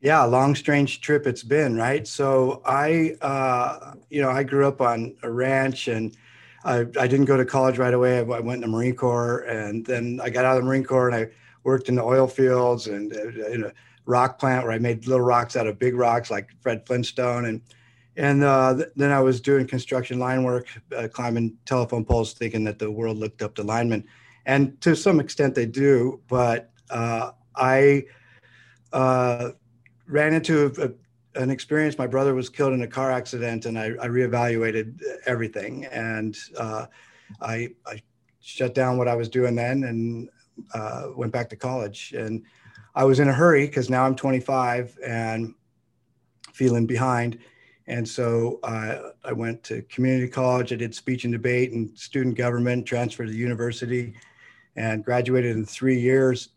Yeah, long, strange trip it's been, right? So I, uh, you know, I grew up on a ranch and I, I didn't go to college right away. I, went in the Marine Corps and then I got out of the Marine Corps and I worked in the oil fields and uh, in a rock plant where I made little rocks out of big rocks like Fred Flintstone. And, and uh, th- then I was doing construction line work, uh, climbing telephone poles, thinking that the world looked up to linemen. And to some extent they do, but uh, I, uh, ran into a, an experience. My brother was killed in a car accident, and I, I reevaluated everything. And uh, I, I, shut down what I was doing then and uh, went back to college. And I was in a hurry because now I'm 25 and feeling behind. And so uh, I went to community college. I did speech and debate and student government, transferred to the university, and graduated in three years